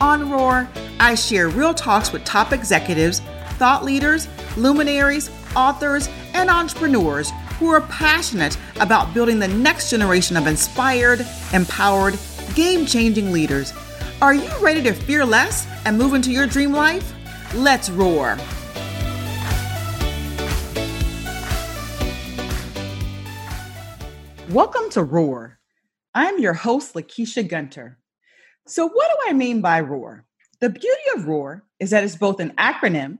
On Roar, I share real talks with top executives, thought leaders, luminaries, authors, and entrepreneurs who are passionate about building the next generation of inspired, empowered, game changing leaders. Are you ready to fear less and move into your dream life? Let's roar. Welcome to Roar. I'm your host, Lakeisha Gunter. So, what do I mean by ROAR? The beauty of ROAR is that it's both an acronym,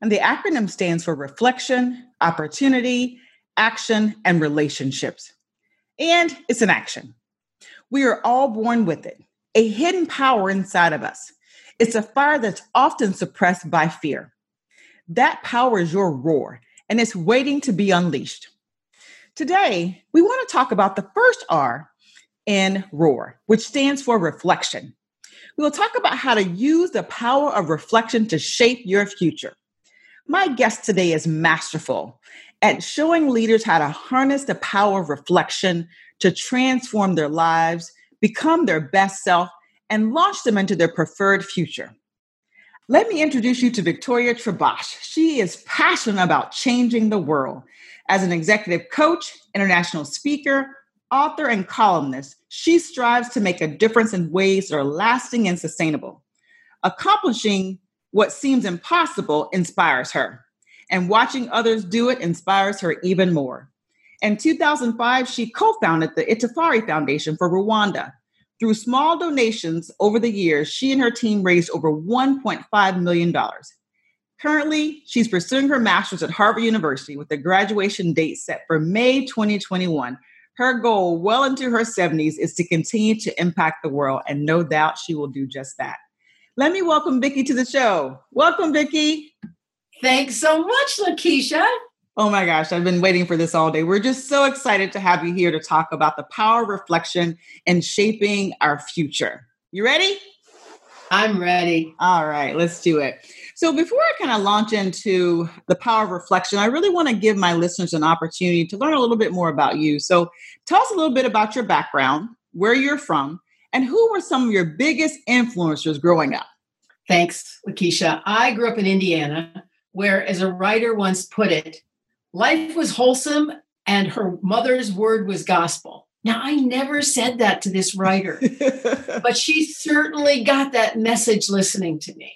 and the acronym stands for reflection, opportunity, action, and relationships. And it's an action. We are all born with it, a hidden power inside of us. It's a fire that's often suppressed by fear. That power is your roar, and it's waiting to be unleashed. Today, we want to talk about the first R in ROAR, which stands for reflection. We will talk about how to use the power of reflection to shape your future. My guest today is masterful at showing leaders how to harness the power of reflection to transform their lives, become their best self, and launch them into their preferred future. Let me introduce you to Victoria Trabosh. She is passionate about changing the world. As an executive coach, international speaker, author, and columnist, she strives to make a difference in ways that are lasting and sustainable. Accomplishing what seems impossible inspires her, and watching others do it inspires her even more. In 2005, she co founded the Itafari Foundation for Rwanda. Through small donations over the years, she and her team raised over $1.5 million. Currently, she's pursuing her master's at Harvard University with a graduation date set for May 2021 her goal, well into her 70s, is to continue to impact the world, and no doubt she will do just that. Let me welcome Vicki to the show. Welcome, Vicki. Thanks so much, Lakeisha. Oh my gosh, I've been waiting for this all day. We're just so excited to have you here to talk about the power of reflection and shaping our future. You ready? I'm ready. All right, let's do it. So, before I kind of launch into the power of reflection, I really want to give my listeners an opportunity to learn a little bit more about you. So, tell us a little bit about your background, where you're from, and who were some of your biggest influencers growing up? Thanks, Lakeisha. I grew up in Indiana, where, as a writer once put it, life was wholesome and her mother's word was gospel. Now, I never said that to this writer, but she certainly got that message listening to me.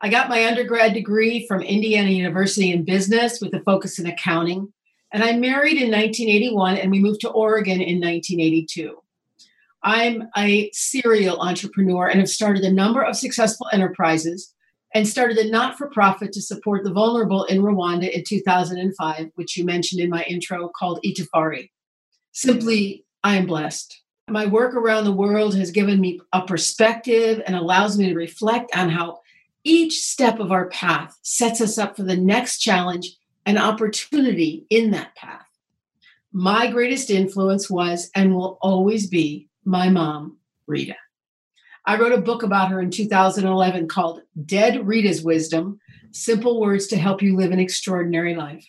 I got my undergrad degree from Indiana University in business with a focus in accounting. And I married in 1981 and we moved to Oregon in 1982. I'm a serial entrepreneur and have started a number of successful enterprises and started a not for profit to support the vulnerable in Rwanda in 2005, which you mentioned in my intro, called Itafari. Simply, I am blessed. My work around the world has given me a perspective and allows me to reflect on how each step of our path sets us up for the next challenge and opportunity in that path. My greatest influence was and will always be my mom, Rita. I wrote a book about her in 2011 called Dead Rita's Wisdom Simple Words to Help You Live an Extraordinary Life.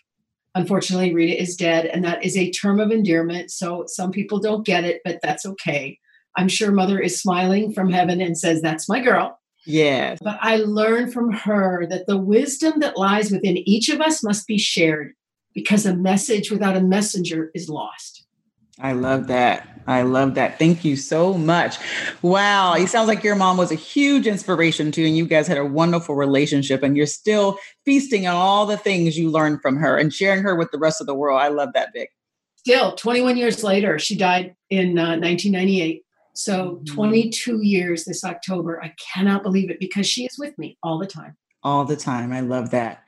Unfortunately, Rita is dead, and that is a term of endearment. So some people don't get it, but that's okay. I'm sure Mother is smiling from heaven and says, That's my girl. Yes. But I learned from her that the wisdom that lies within each of us must be shared because a message without a messenger is lost. I love that. I love that. Thank you so much. Wow. It sounds like your mom was a huge inspiration to you, and you guys had a wonderful relationship, and you're still feasting on all the things you learned from her and sharing her with the rest of the world. I love that, Vic. Still, 21 years later, she died in uh, 1998. So mm-hmm. 22 years this October. I cannot believe it because she is with me all the time. All the time. I love that.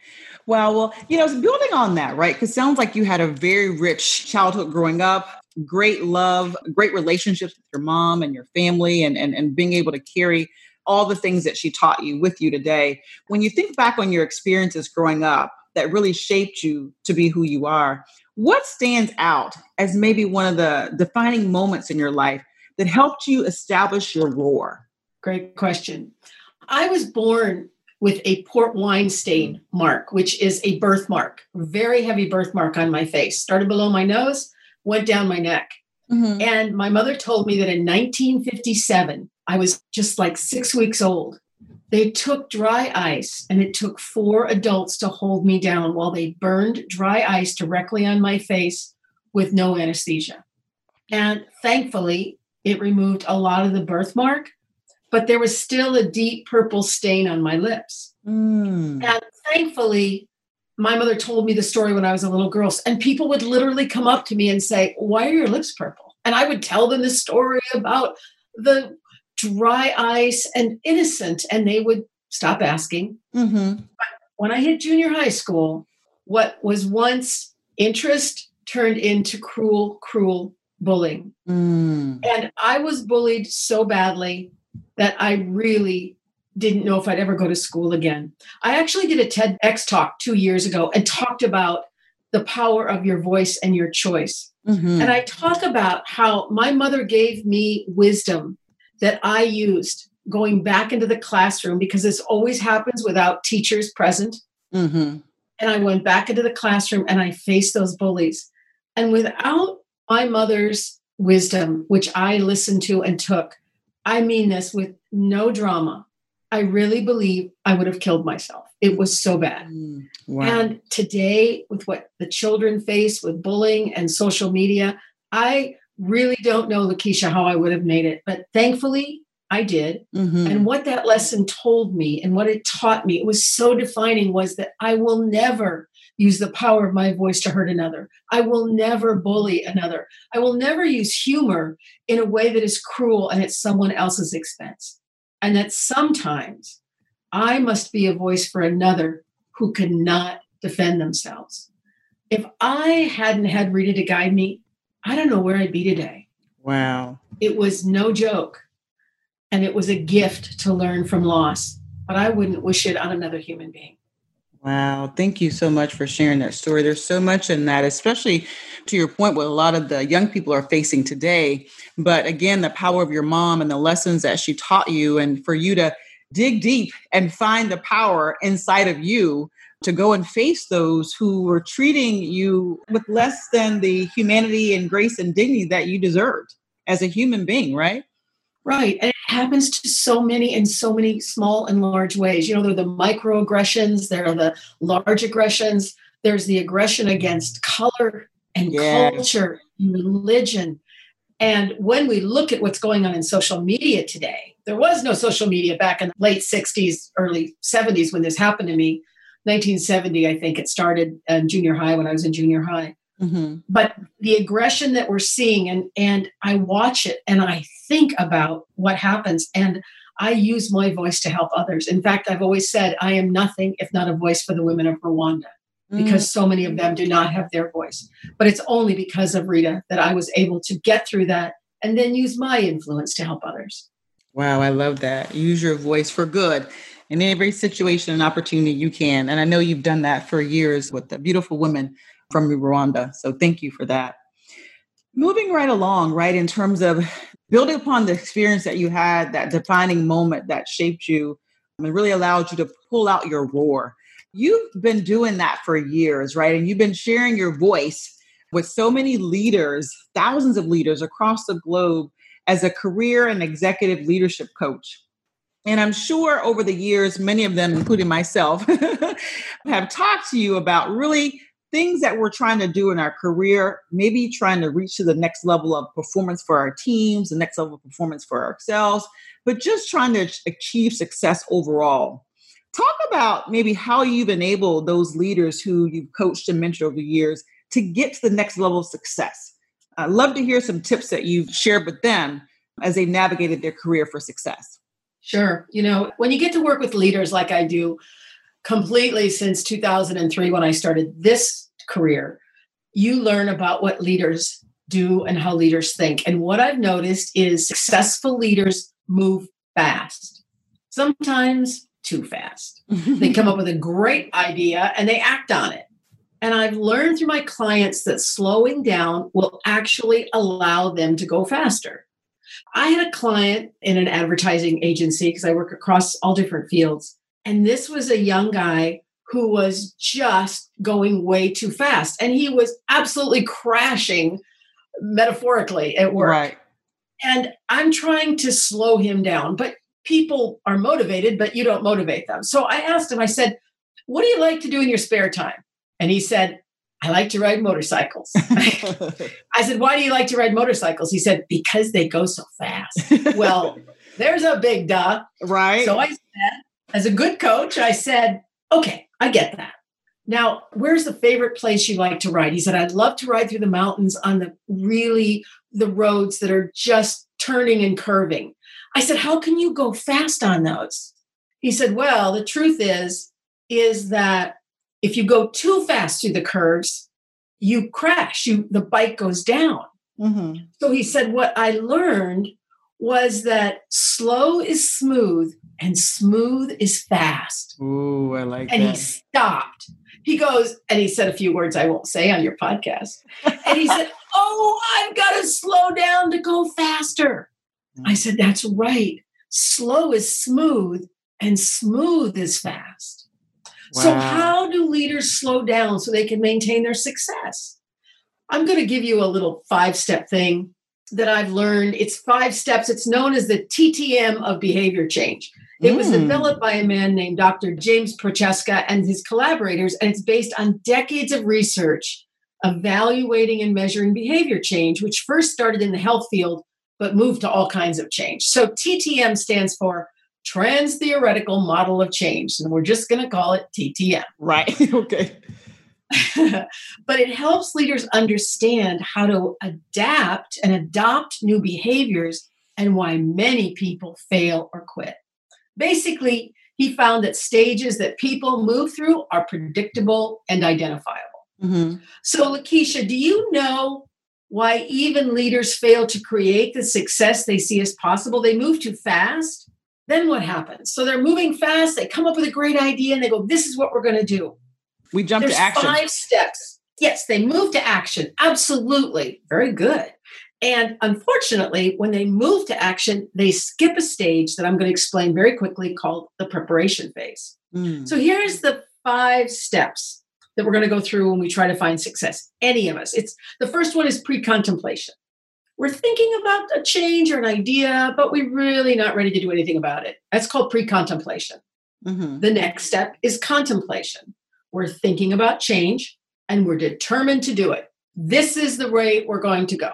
Well, well, you know, it's building on that, right? Because sounds like you had a very rich childhood growing up, great love, great relationships with your mom and your family, and, and, and being able to carry all the things that she taught you with you today. When you think back on your experiences growing up that really shaped you to be who you are, what stands out as maybe one of the defining moments in your life that helped you establish your roar? Great question. I was born with a port wine stain mark, which is a birthmark, very heavy birthmark on my face. Started below my nose, went down my neck. Mm-hmm. And my mother told me that in 1957, I was just like six weeks old. They took dry ice and it took four adults to hold me down while they burned dry ice directly on my face with no anesthesia. And thankfully, it removed a lot of the birthmark, but there was still a deep purple stain on my lips. Mm. And thankfully, my mother told me the story when I was a little girl, and people would literally come up to me and say, Why are your lips purple? And I would tell them the story about the dry ice and innocent, and they would stop asking. Mm-hmm. But when I hit junior high school, what was once interest turned into cruel, cruel bullying. Mm. And I was bullied so badly that I really didn't know if I'd ever go to school again. I actually did a TEDx talk two years ago and talked about the power of your voice and your choice. Mm-hmm. And I talk about how my mother gave me wisdom that I used going back into the classroom because this always happens without teachers present. Mm-hmm. And I went back into the classroom and I faced those bullies. And without my mother's wisdom, which I listened to and took, I mean this with no drama. I really believe I would have killed myself. It was so bad. Mm, wow. And today, with what the children face with bullying and social media, I really don't know, Lakeisha, how I would have made it. But thankfully, I did. Mm-hmm. And what that lesson told me and what it taught me, it was so defining, was that I will never use the power of my voice to hurt another. I will never bully another. I will never use humor in a way that is cruel and at someone else's expense. And that sometimes I must be a voice for another who cannot defend themselves. If I hadn't had Rita to guide me, I don't know where I'd be today. Wow. It was no joke. And it was a gift to learn from loss, but I wouldn't wish it on another human being. Wow. Thank you so much for sharing that story. There's so much in that, especially to your point, what a lot of the young people are facing today. But again, the power of your mom and the lessons that she taught you, and for you to dig deep and find the power inside of you to go and face those who were treating you with less than the humanity and grace and dignity that you deserved as a human being, right? Right. And it happens to so many in so many small and large ways. You know, there are the microaggressions, there are the large aggressions, there's the aggression against color and yes. culture and religion. And when we look at what's going on in social media today, there was no social media back in the late 60s, early 70s when this happened to me. 1970, I think it started in junior high when I was in junior high. Mm-hmm. But the aggression that we're seeing, and and I watch it and I think about what happens, and I use my voice to help others. In fact, I've always said I am nothing if not a voice for the women of Rwanda, because mm. so many of them do not have their voice. But it's only because of Rita that I was able to get through that and then use my influence to help others. Wow, I love that. Use your voice for good in every situation and opportunity you can. And I know you've done that for years with the beautiful women from Rwanda. So thank you for that. Moving right along, right, in terms of building upon the experience that you had, that defining moment that shaped you um, and really allowed you to pull out your roar. You've been doing that for years, right? And you've been sharing your voice with so many leaders, thousands of leaders across the globe as a career and executive leadership coach. And I'm sure over the years, many of them, including myself, have talked to you about really things that we're trying to do in our career, maybe trying to reach to the next level of performance for our teams, the next level of performance for ourselves, but just trying to achieve success overall. Talk about maybe how you've enabled those leaders who you've coached and mentored over the years to get to the next level of success. I'd love to hear some tips that you've shared with them as they navigated their career for success. Sure. You know, when you get to work with leaders like I do, completely since 2003 when I started this career, you learn about what leaders do and how leaders think. And what I've noticed is successful leaders move fast. sometimes too fast. they come up with a great idea and they act on it. And I've learned through my clients that slowing down will actually allow them to go faster. I had a client in an advertising agency because I work across all different fields. And this was a young guy who was just going way too fast. And he was absolutely crashing metaphorically at work. Right. And I'm trying to slow him down, but people are motivated, but you don't motivate them. So I asked him, I said, What do you like to do in your spare time? And he said, I like to ride motorcycles. I said, Why do you like to ride motorcycles? He said, Because they go so fast. well, there's a big duh. Right. So I said, as a good coach, I said, Okay, I get that. Now, where's the favorite place you like to ride? He said, I'd love to ride through the mountains on the really the roads that are just turning and curving. I said, How can you go fast on those? He said, Well, the truth is, is that if you go too fast through the curves, you crash, you the bike goes down. Mm-hmm. So he said, What I learned was that slow is smooth and smooth is fast. Ooh, I like and that. And he stopped. He goes, and he said a few words I won't say on your podcast. and he said, Oh, I've got to slow down to go faster. I said, That's right. Slow is smooth, and smooth is fast. Wow. So, how do leaders slow down so they can maintain their success? I'm going to give you a little five step thing that I've learned. It's five steps. It's known as the TTM of behavior change. It mm. was developed by a man named Dr. James Prochaska and his collaborators, and it's based on decades of research evaluating and measuring behavior change, which first started in the health field but moved to all kinds of change. So TTM stands for Trans Theoretical Model of Change, and we're just going to call it TTM. Right. okay. but it helps leaders understand how to adapt and adopt new behaviors and why many people fail or quit. Basically, he found that stages that people move through are predictable and identifiable. Mm-hmm. So, Lakeisha, do you know why even leaders fail to create the success they see as possible? They move too fast. Then what happens? So they're moving fast, they come up with a great idea, and they go, This is what we're going to do. We jump There's to action. Five steps. Yes, they move to action. Absolutely. Very good. And unfortunately, when they move to action, they skip a stage that I'm going to explain very quickly called the preparation phase. Mm. So here's the five steps that we're going to go through when we try to find success. Any of us. It's the first one is pre-contemplation. We're thinking about a change or an idea, but we're really not ready to do anything about it. That's called pre-contemplation. Mm-hmm. The next step is contemplation. We're thinking about change and we're determined to do it. This is the way we're going to go.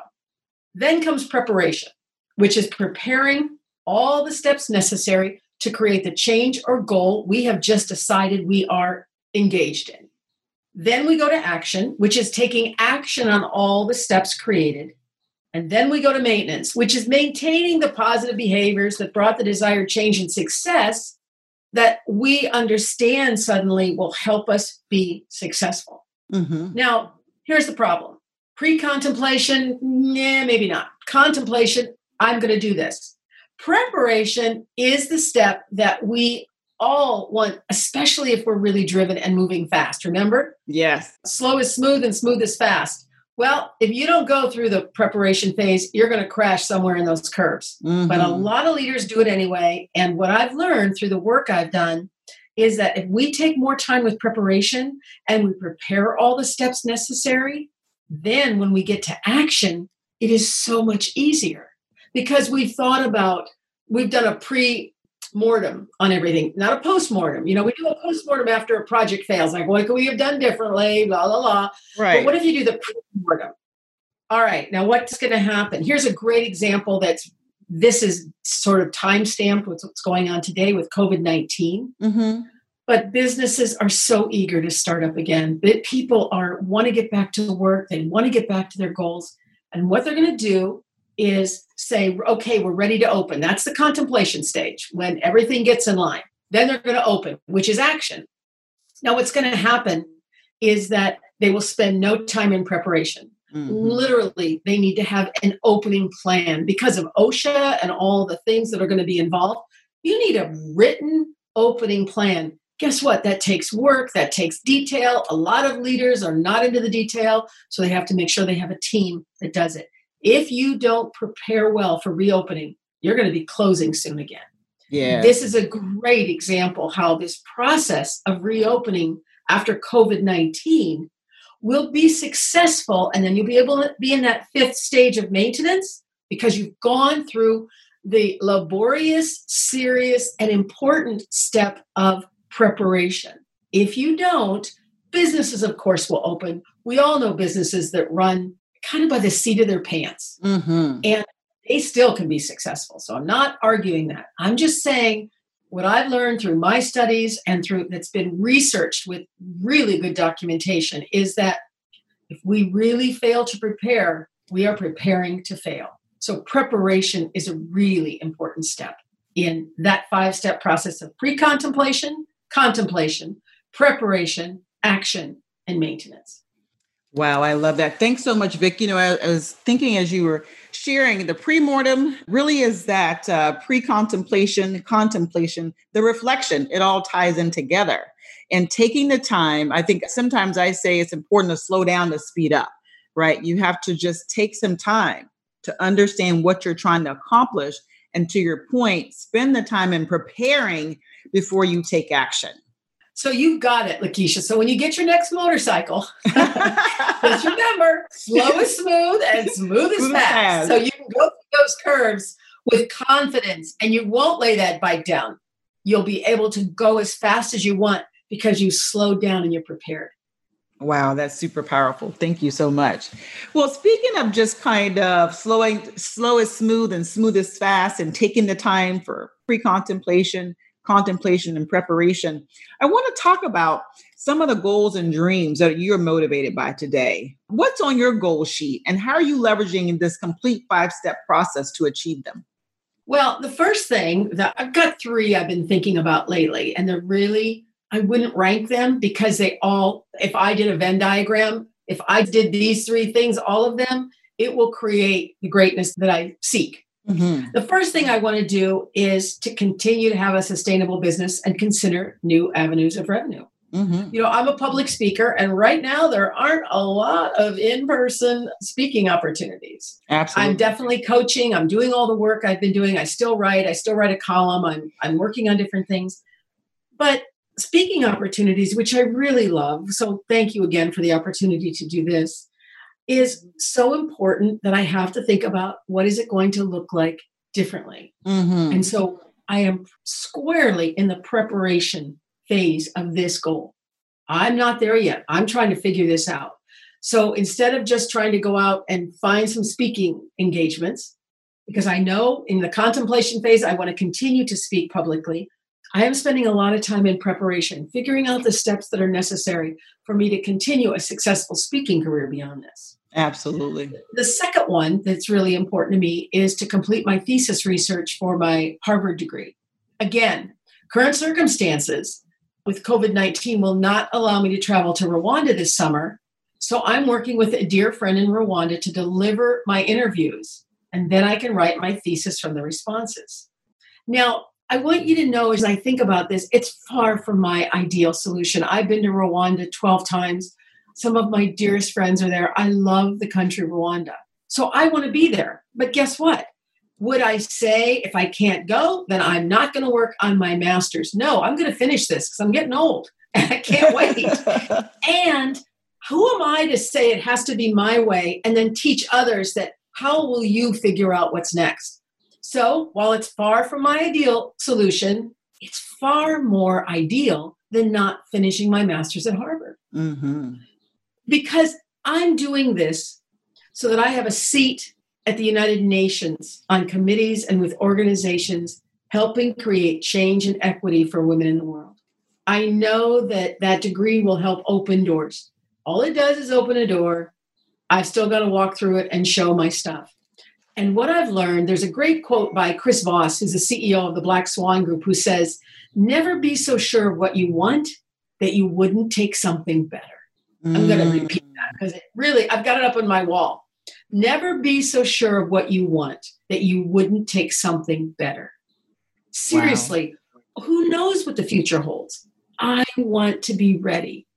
Then comes preparation, which is preparing all the steps necessary to create the change or goal we have just decided we are engaged in. Then we go to action, which is taking action on all the steps created. And then we go to maintenance, which is maintaining the positive behaviors that brought the desired change and success that we understand suddenly will help us be successful. Mm-hmm. Now, here's the problem pre contemplation, nah, maybe not. Contemplation, I'm going to do this. Preparation is the step that we all want, especially if we're really driven and moving fast. Remember? Yes. Slow is smooth and smooth is fast. Well, if you don't go through the preparation phase, you're going to crash somewhere in those curves. Mm-hmm. But a lot of leaders do it anyway. And what I've learned through the work I've done is that if we take more time with preparation and we prepare all the steps necessary, then when we get to action, it is so much easier because we've thought about, we've done a pre mortem on everything, not a post mortem. You know, we do a post mortem after a project fails. Like, what could we have done differently? Blah, blah, blah. Right. But what if you do the pre mortem? All right, now what's going to happen? Here's a great example that's this is sort of time stamped with what's going on today with COVID 19. Mm-hmm. But businesses are so eager to start up again. That people are want to get back to work. They want to get back to their goals. And what they're going to do is say, okay, we're ready to open. That's the contemplation stage when everything gets in line. Then they're going to open, which is action. Now, what's going to happen is that they will spend no time in preparation. Mm-hmm. Literally, they need to have an opening plan because of OSHA and all the things that are going to be involved. You need a written opening plan. Guess what? That takes work, that takes detail. A lot of leaders are not into the detail, so they have to make sure they have a team that does it. If you don't prepare well for reopening, you're going to be closing soon again. Yeah. This is a great example how this process of reopening after COVID 19 will be successful. And then you'll be able to be in that fifth stage of maintenance because you've gone through the laborious, serious, and important step of preparation. If you don't, businesses, of course, will open. We all know businesses that run kind of by the seat of their pants. Mm-hmm. And they still can be successful. So I'm not arguing that. I'm just saying what I've learned through my studies and through that's been researched with really good documentation is that if we really fail to prepare, we are preparing to fail. So preparation is a really important step in that five step process of pre contemplation, contemplation, preparation, action, and maintenance. Wow, I love that. Thanks so much, Vic. You know, I, I was thinking as you were sharing, the pre-mortem really is that uh, pre-contemplation, contemplation, the reflection. It all ties in together. And taking the time, I think sometimes I say it's important to slow down to speed up, right? You have to just take some time to understand what you're trying to accomplish. And to your point, spend the time in preparing before you take action. So you got it, Lakeisha. So when you get your next motorcycle, just remember slow is smooth and smooth is fast. So you can go through those curves with confidence and you won't lay that bike down. You'll be able to go as fast as you want because you slowed down and you're prepared. Wow, that's super powerful. Thank you so much. Well, speaking of just kind of slowing, slow is smooth and smooth is fast, and taking the time for pre contemplation, contemplation and preparation, I want to talk about some of the goals and dreams that you're motivated by today. What's on your goal sheet and how are you leveraging this complete five step process to achieve them? Well, the first thing that I've got three I've been thinking about lately, and they're really, I wouldn't rank them because they all, if I did a Venn diagram, if I did these three things, all of them, it will create the greatness that I seek. Mm-hmm. The first thing I want to do is to continue to have a sustainable business and consider new avenues of revenue. Mm-hmm. You know, I'm a public speaker, and right now there aren't a lot of in person speaking opportunities. Absolutely. I'm definitely coaching. I'm doing all the work I've been doing. I still write. I still write a column. I'm, I'm working on different things. But speaking opportunities, which I really love, so thank you again for the opportunity to do this, is so important that I have to think about what is it going to look like differently. Mm-hmm. And so I am squarely in the preparation phase of this goal. I'm not there yet. I'm trying to figure this out. So instead of just trying to go out and find some speaking engagements, because I know in the contemplation phase, I want to continue to speak publicly. I am spending a lot of time in preparation, figuring out the steps that are necessary for me to continue a successful speaking career beyond this. Absolutely. The second one that's really important to me is to complete my thesis research for my Harvard degree. Again, current circumstances with COVID 19 will not allow me to travel to Rwanda this summer. So I'm working with a dear friend in Rwanda to deliver my interviews, and then I can write my thesis from the responses. Now, I want you to know as I think about this, it's far from my ideal solution. I've been to Rwanda 12 times. Some of my dearest friends are there. I love the country Rwanda. So I want to be there. But guess what? Would I say if I can't go, then I'm not going to work on my master's? No, I'm going to finish this because I'm getting old and I can't wait. and who am I to say it has to be my way and then teach others that how will you figure out what's next? So while it's far from my ideal solution, it's far more ideal than not finishing my master's at Harvard. Mm-hmm because I'm doing this so that I have a seat at the United Nations on committees and with organizations helping create change and equity for women in the world. I know that that degree will help open doors. All it does is open a door. I've still got to walk through it and show my stuff. And what I've learned, there's a great quote by Chris Voss, who's the CEO of the Black Swan Group, who says, Never be so sure of what you want that you wouldn't take something better. I'm going to mm. repeat that because it really, I've got it up on my wall. Never be so sure of what you want that you wouldn't take something better. Seriously, wow. who knows what the future holds? I want to be ready.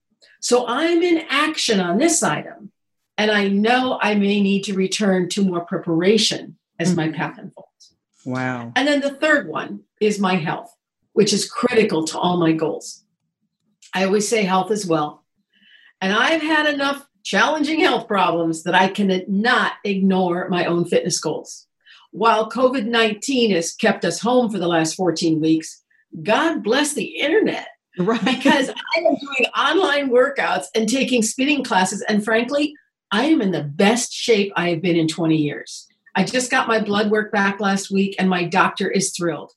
So I'm in action on this item, and I know I may need to return to more preparation as mm-hmm. my path unfolds. Wow. And then the third one is my health, which is critical to all my goals. I always say health is wealth. And I've had enough challenging health problems that I cannot ignore my own fitness goals. While COVID 19 has kept us home for the last 14 weeks, God bless the internet. Right. Because I am doing online workouts and taking spinning classes. And frankly, I am in the best shape I have been in 20 years. I just got my blood work back last week, and my doctor is thrilled.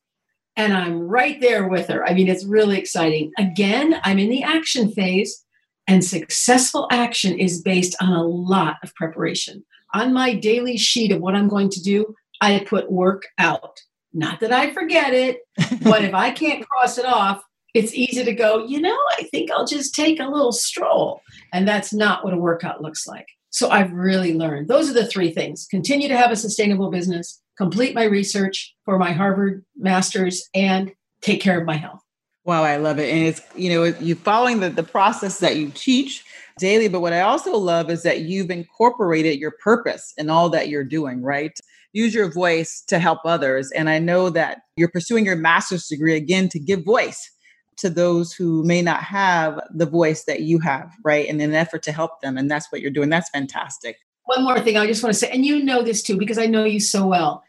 And I'm right there with her. I mean, it's really exciting. Again, I'm in the action phase, and successful action is based on a lot of preparation. On my daily sheet of what I'm going to do, I put work out. Not that I forget it, but if I can't cross it off, it's easy to go, you know, I think I'll just take a little stroll. And that's not what a workout looks like. So I've really learned those are the three things continue to have a sustainable business, complete my research for my Harvard master's, and take care of my health. Wow, I love it. And it's, you know, you following the, the process that you teach daily. But what I also love is that you've incorporated your purpose in all that you're doing, right? Use your voice to help others. And I know that you're pursuing your master's degree again to give voice to those who may not have the voice that you have, right? In an effort to help them. And that's what you're doing. That's fantastic. One more thing I just want to say, and you know this too, because I know you so well.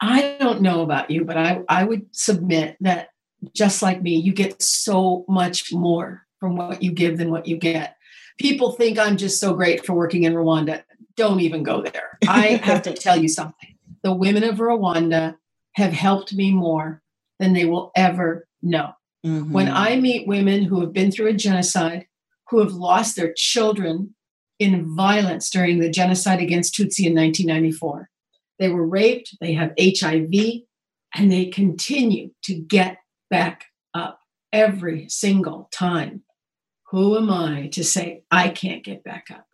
I don't know about you, but I, I would submit that just like me, you get so much more from what you give than what you get. People think I'm just so great for working in Rwanda. Don't even go there. I have to tell you something. The women of Rwanda have helped me more than they will ever know. Mm-hmm. When I meet women who have been through a genocide, who have lost their children in violence during the genocide against Tutsi in 1994, they were raped, they have HIV, and they continue to get back up every single time. Who am I to say I can't get back up?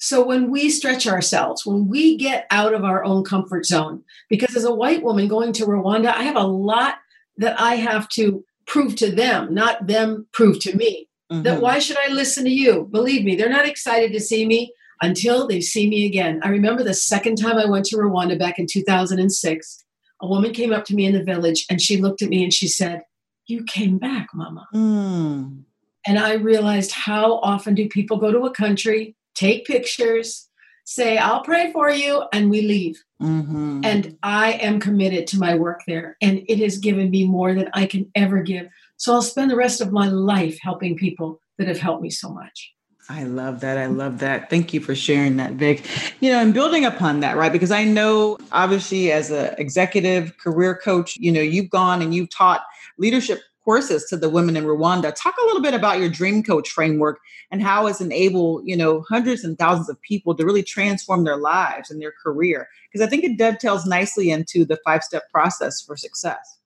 So when we stretch ourselves, when we get out of our own comfort zone, because as a white woman going to Rwanda, I have a lot that I have to prove to them, not them prove to me. Mm-hmm. That why should I listen to you? Believe me, they're not excited to see me until they see me again. I remember the second time I went to Rwanda back in 2006. A woman came up to me in the village and she looked at me and she said, You came back, Mama. Mm. And I realized how often do people go to a country, take pictures, say, I'll pray for you, and we leave. Mm-hmm. And I am committed to my work there, and it has given me more than I can ever give. So I'll spend the rest of my life helping people that have helped me so much. I love that. I love that. Thank you for sharing that, Vic. You know, and building upon that, right? Because I know, obviously, as an executive career coach, you know, you've gone and you've taught leadership courses to the women in Rwanda. Talk a little bit about your Dream Coach framework and how it's enabled, you know, hundreds and thousands of people to really transform their lives and their career. Because I think it dovetails nicely into the five step process for success.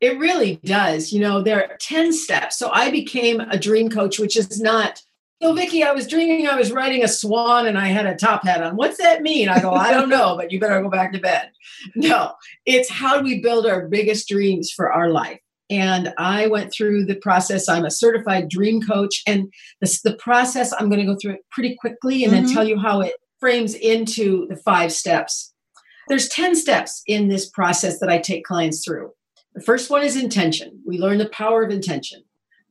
It really does. You know, there are 10 steps. So I became a dream coach, which is not, so Vicki, I was dreaming I was riding a swan and I had a top hat on. What's that mean? I go, I don't know, but you better go back to bed. No, it's how do we build our biggest dreams for our life? And I went through the process. I'm a certified dream coach, and this the process. I'm going to go through it pretty quickly, and mm-hmm. then tell you how it frames into the five steps. There's ten steps in this process that I take clients through. The first one is intention. We learn the power of intention.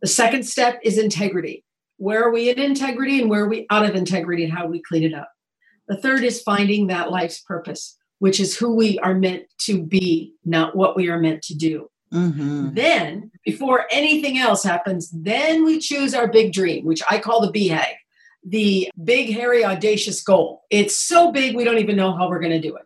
The second step is integrity. Where are we in integrity, and where are we out of integrity, and how do we clean it up? The third is finding that life's purpose, which is who we are meant to be, not what we are meant to do. Mm-hmm. Then, before anything else happens, then we choose our big dream, which I call the BHAG, the big, hairy, audacious goal. It's so big, we don't even know how we're going to do it.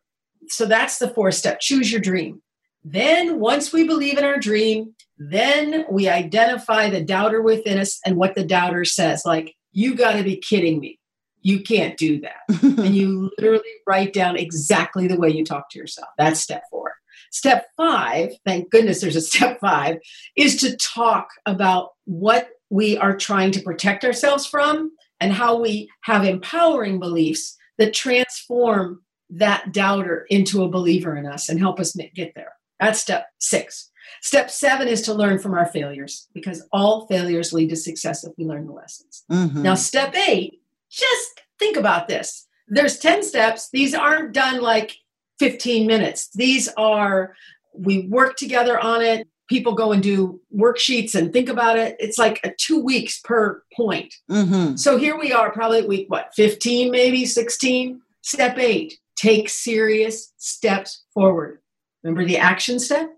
So that's the fourth step choose your dream. Then, once we believe in our dream, then we identify the doubter within us and what the doubter says, like, you got to be kidding me. You can't do that. and you literally write down exactly the way you talk to yourself. That's step four. Step five, thank goodness there's a step five, is to talk about what we are trying to protect ourselves from and how we have empowering beliefs that transform that doubter into a believer in us and help us get there. That's step six. Step seven is to learn from our failures because all failures lead to success if we learn the lessons. Mm-hmm. Now, step eight, just think about this. There's 10 steps. These aren't done like 15 minutes. These are, we work together on it. People go and do worksheets and think about it. It's like a two weeks per point. Mm-hmm. So here we are, probably week what, 15, maybe 16? Step eight, take serious steps forward. Remember the action step?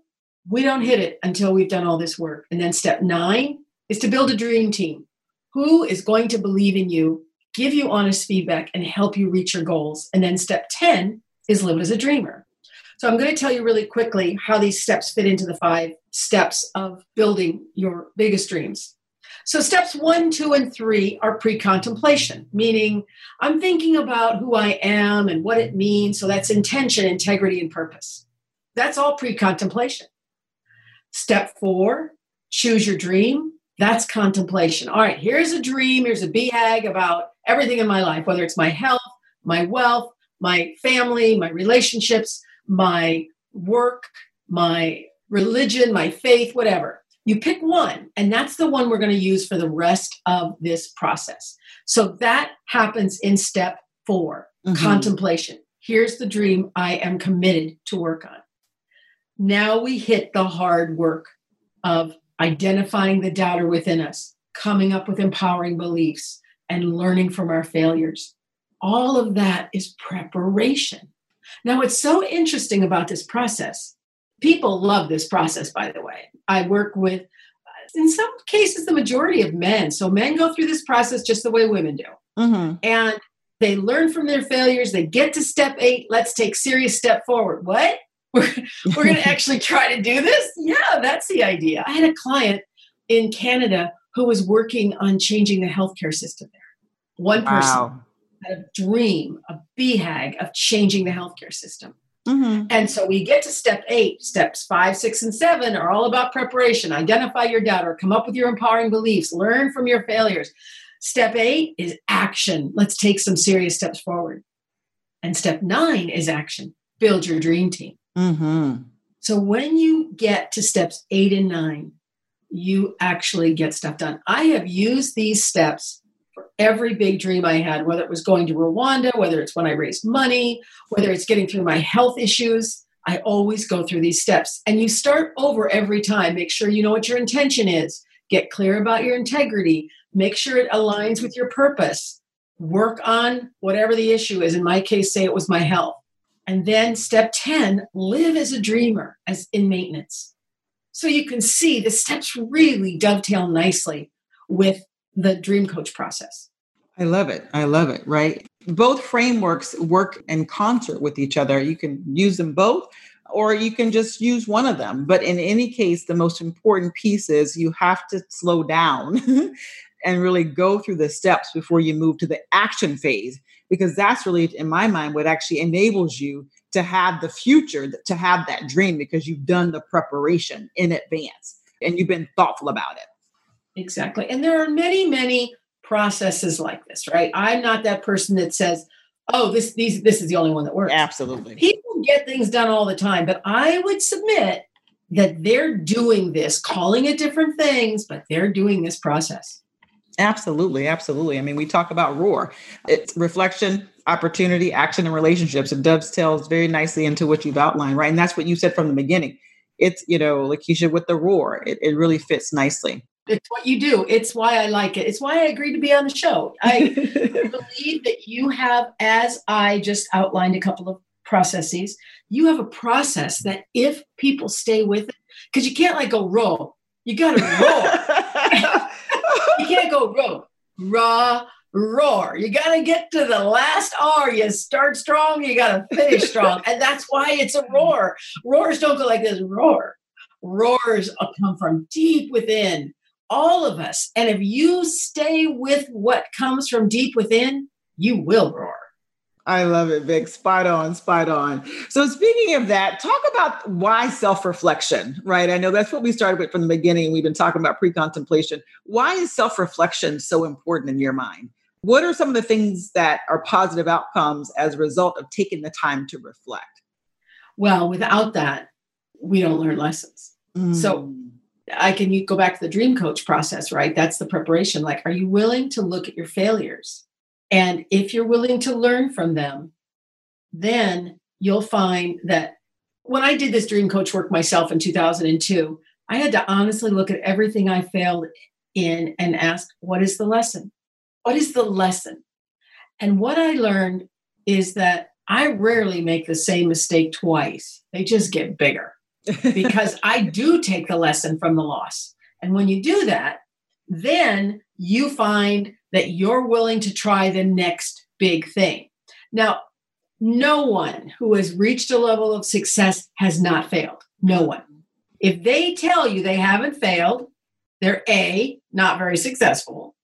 We don't hit it until we've done all this work. And then step nine is to build a dream team. Who is going to believe in you, give you honest feedback, and help you reach your goals? And then step 10 is live as a dreamer. So I'm going to tell you really quickly how these steps fit into the five steps of building your biggest dreams. So steps one, two, and three are pre contemplation, meaning I'm thinking about who I am and what it means. So that's intention, integrity, and purpose. That's all pre contemplation. Step four, choose your dream. That's contemplation. All right, here's a dream, here's a BHAG about everything in my life, whether it's my health, my wealth, my family, my relationships, my work, my religion, my faith, whatever. You pick one, and that's the one we're going to use for the rest of this process. So that happens in step 4 mm-hmm. contemplation. Here's the dream I am committed to work on. Now we hit the hard work of identifying the doubter within us, coming up with empowering beliefs, and learning from our failures. All of that is preparation. Now, what's so interesting about this process, people love this process, by the way. I work with, in some cases, the majority of men. So men go through this process just the way women do. Mm-hmm. And they learn from their failures. They get to step eight. Let's take serious step forward. What? we're, we're going to actually try to do this? Yeah, that's the idea. I had a client in Canada who was working on changing the healthcare system there. One person wow. A dream, a BHAG of changing the healthcare system. Mm-hmm. And so we get to step eight. Steps five, six, and seven are all about preparation. Identify your doubter, come up with your empowering beliefs, learn from your failures. Step eight is action. Let's take some serious steps forward. And step nine is action. Build your dream team. Mm-hmm. So when you get to steps eight and nine, you actually get stuff done. I have used these steps every big dream I had, whether it was going to Rwanda, whether it's when I raised money, whether it's getting through my health issues. I always go through these steps. And you start over every time. Make sure you know what your intention is. Get clear about your integrity. Make sure it aligns with your purpose. Work on whatever the issue is. In my case, say it was my health. And then step 10, live as a dreamer, as in maintenance. So you can see the steps really dovetail nicely with the dream coach process. I love it. I love it, right? Both frameworks work in concert with each other. You can use them both or you can just use one of them. But in any case, the most important piece is you have to slow down and really go through the steps before you move to the action phase because that's really in my mind what actually enables you to have the future to have that dream because you've done the preparation in advance and you've been thoughtful about it exactly and there are many many processes like this right i'm not that person that says oh this these this is the only one that works absolutely people get things done all the time but i would submit that they're doing this calling it different things but they're doing this process Absolutely, absolutely. I mean, we talk about roar. It's reflection, opportunity, action, and relationships. It dovetails very nicely into what you've outlined, right? And that's what you said from the beginning. It's, you know, Lakeisha with the roar. It, it really fits nicely. It's what you do. It's why I like it. It's why I agreed to be on the show. I believe that you have, as I just outlined a couple of processes, you have a process that if people stay with it, because you can't like go roll, you got to roll. you can't go row, raw, roar. You got to get to the last R. You start strong, you got to finish strong. and that's why it's a roar. Roars don't go like this roar. Roars come from deep within all of us. And if you stay with what comes from deep within, you will roar. I love it, Vic. Spot on, spot on. So, speaking of that, talk about why self reflection, right? I know that's what we started with from the beginning. We've been talking about pre contemplation. Why is self reflection so important in your mind? What are some of the things that are positive outcomes as a result of taking the time to reflect? Well, without that, we don't learn lessons. Mm. So I can go back to the dream coach process, right? That's the preparation. Like, are you willing to look at your failures? And if you're willing to learn from them, then you'll find that when I did this dream coach work myself in 2002, I had to honestly look at everything I failed in and ask, what is the lesson? What is the lesson? And what I learned is that I rarely make the same mistake twice. They just get bigger because I do take the lesson from the loss. And when you do that, then you find that you're willing to try the next big thing. Now, no one who has reached a level of success has not failed. No one. If they tell you they haven't failed, they're A, not very successful,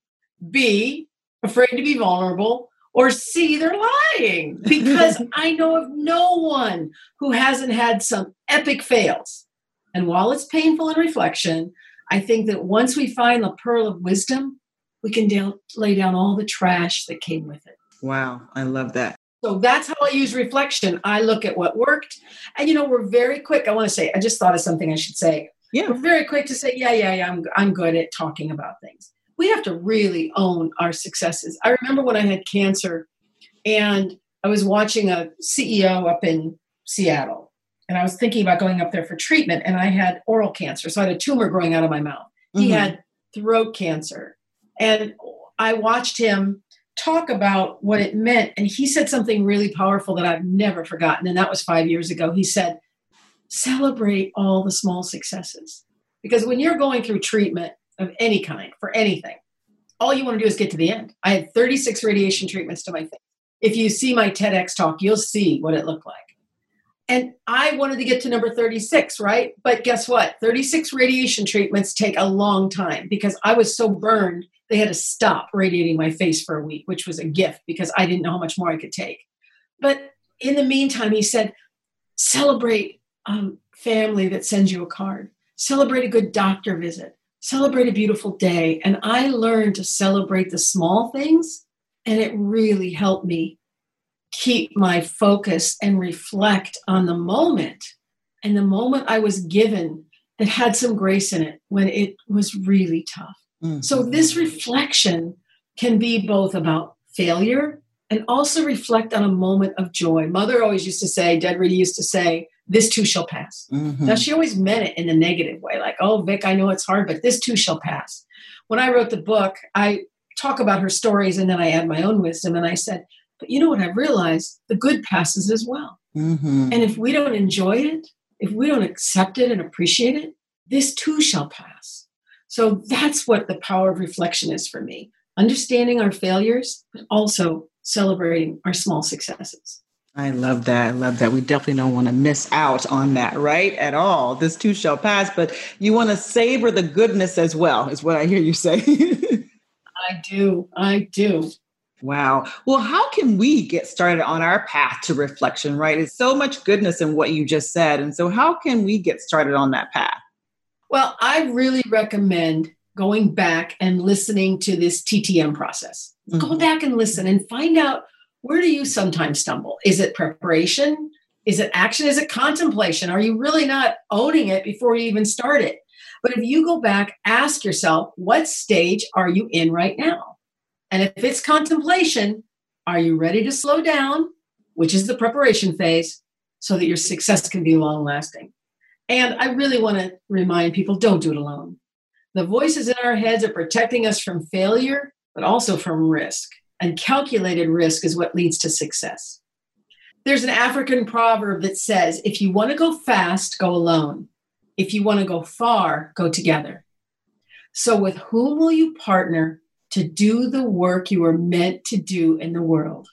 B, afraid to be vulnerable, or C, they're lying. Because I know of no one who hasn't had some epic fails. And while it's painful in reflection, I think that once we find the pearl of wisdom, we can de- lay down all the trash that came with it. Wow, I love that. So that's how I use reflection. I look at what worked. And you know, we're very quick. I want to say, I just thought of something I should say. Yeah. We're very quick to say, yeah, yeah, yeah, I'm, I'm good at talking about things. We have to really own our successes. I remember when I had cancer and I was watching a CEO up in Seattle and I was thinking about going up there for treatment and I had oral cancer. So I had a tumor growing out of my mouth. Mm-hmm. He had throat cancer. And I watched him talk about what it meant. And he said something really powerful that I've never forgotten. And that was five years ago. He said, celebrate all the small successes. Because when you're going through treatment of any kind for anything, all you want to do is get to the end. I had 36 radiation treatments to my face. If you see my TEDx talk, you'll see what it looked like. And I wanted to get to number 36, right? But guess what? 36 radiation treatments take a long time because I was so burned they had to stop radiating my face for a week, which was a gift because I didn't know how much more I could take. But in the meantime, he said, celebrate um, family that sends you a card, celebrate a good doctor visit, celebrate a beautiful day. And I learned to celebrate the small things, and it really helped me keep my focus and reflect on the moment and the moment I was given that had some grace in it when it was really tough. Mm-hmm. So, this reflection can be both about failure and also reflect on a moment of joy. Mother always used to say, Dead Rita used to say, this too shall pass. Mm-hmm. Now, she always meant it in a negative way, like, oh, Vic, I know it's hard, but this too shall pass. When I wrote the book, I talk about her stories and then I add my own wisdom. And I said, but you know what I've realized? The good passes as well. Mm-hmm. And if we don't enjoy it, if we don't accept it and appreciate it, this too shall pass. So that's what the power of reflection is for me understanding our failures, but also celebrating our small successes. I love that. I love that. We definitely don't want to miss out on that, right? At all. This too shall pass, but you want to savor the goodness as well, is what I hear you say. I do. I do. Wow. Well, how can we get started on our path to reflection, right? It's so much goodness in what you just said. And so, how can we get started on that path? Well, I really recommend going back and listening to this TTM process. Mm-hmm. Go back and listen and find out where do you sometimes stumble? Is it preparation? Is it action? Is it contemplation? Are you really not owning it before you even start it? But if you go back, ask yourself, what stage are you in right now? And if it's contemplation, are you ready to slow down, which is the preparation phase, so that your success can be long lasting? And I really want to remind people don't do it alone. The voices in our heads are protecting us from failure, but also from risk. And calculated risk is what leads to success. There's an African proverb that says if you want to go fast, go alone. If you want to go far, go together. So, with whom will you partner to do the work you are meant to do in the world?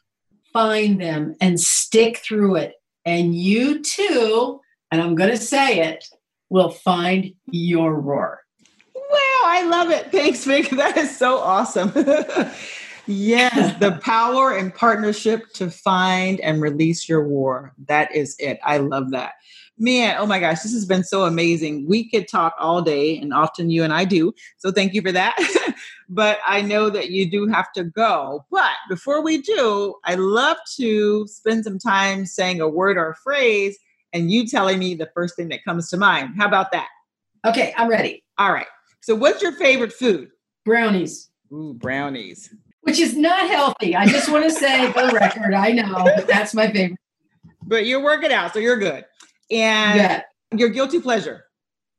Find them and stick through it. And you too and I'm going to say it, will find your roar. Wow, I love it. Thanks, Vic. That is so awesome. yes, the power and partnership to find and release your war. That is it. I love that. Man, oh my gosh, this has been so amazing. We could talk all day, and often you and I do. So thank you for that. but I know that you do have to go. But before we do, I love to spend some time saying a word or a phrase and you telling me the first thing that comes to mind. How about that? Okay, I'm ready. All right. So, what's your favorite food? Brownies. Ooh, brownies. Which is not healthy. I just want to say for the record, I know, but that's my favorite. But you're working out, so you're good. And Yeah. your guilty pleasure.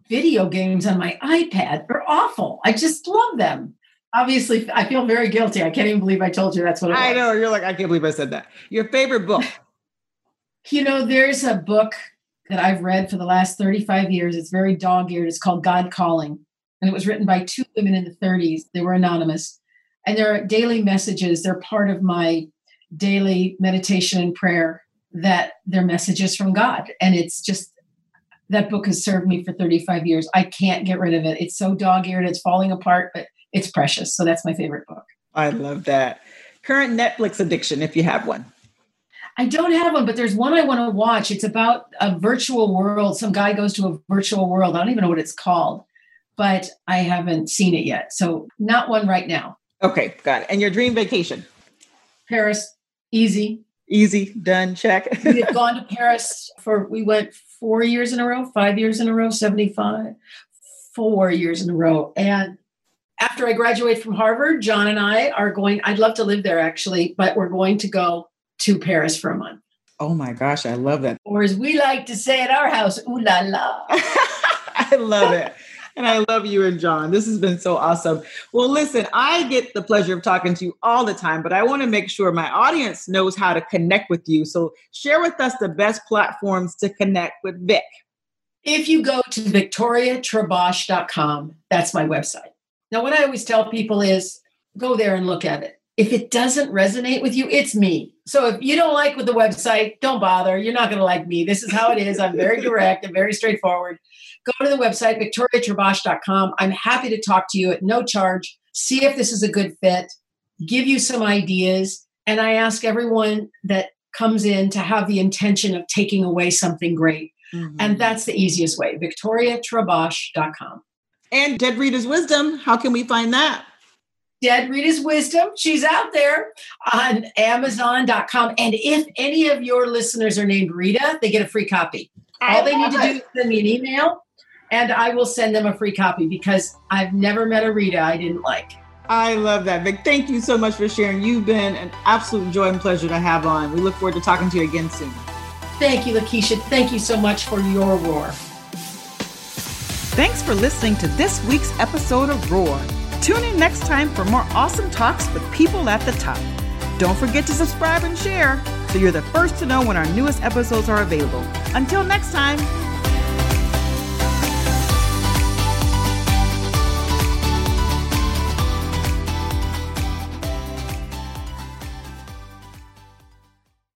Video games on my iPad are awful. I just love them. Obviously, I feel very guilty. I can't even believe I told you that's what. I know. You're like, I can't believe I said that. Your favorite book. You know, there's a book that I've read for the last 35 years. It's very dog eared. It's called God Calling. And it was written by two women in the 30s. They were anonymous. And they're daily messages. They're part of my daily meditation and prayer that they're messages from God. And it's just that book has served me for 35 years. I can't get rid of it. It's so dog eared, it's falling apart, but it's precious. So that's my favorite book. I love that. Current Netflix addiction, if you have one. I don't have one, but there's one I want to watch. It's about a virtual world. Some guy goes to a virtual world. I don't even know what it's called, but I haven't seen it yet. So, not one right now. Okay, got it. And your dream vacation. Paris, easy. Easy, done, check. We have gone to Paris for, we went four years in a row, five years in a row, 75, four years in a row. And after I graduate from Harvard, John and I are going, I'd love to live there actually, but we're going to go to Paris for a month. oh my gosh, I love that. Or as we like to say at our house, ooh la la. I love it. And I love you and John. This has been so awesome. Well, listen, I get the pleasure of talking to you all the time, but I want to make sure my audience knows how to connect with you. So share with us the best platforms to connect with Vic. If you go to victoriatrabosh.com, that's my website. Now, what I always tell people is go there and look at it. If it doesn't resonate with you, it's me. So if you don't like with the website, don't bother. You're not going to like me. This is how it is. I'm very direct and very straightforward. Go to the website, victoriatrabosh.com. I'm happy to talk to you at no charge, see if this is a good fit, give you some ideas. And I ask everyone that comes in to have the intention of taking away something great. Mm-hmm. And that's the easiest way, victoriatrabosh.com. and Dead Rita's Wisdom. How can we find that? Dead Rita's Wisdom, she's out there on Amazon.com. And if any of your listeners are named Rita, they get a free copy. All they need to do is send me an email and I will send them a free copy because I've never met a Rita I didn't like. I love that, Vic. Thank you so much for sharing. You've been an absolute joy and pleasure to have on. We look forward to talking to you again soon. Thank you, Lakeisha. Thank you so much for your roar. Thanks for listening to this week's episode of Roar. Tune in next time for more awesome talks with people at the top. Don't forget to subscribe and share so you're the first to know when our newest episodes are available. Until next time,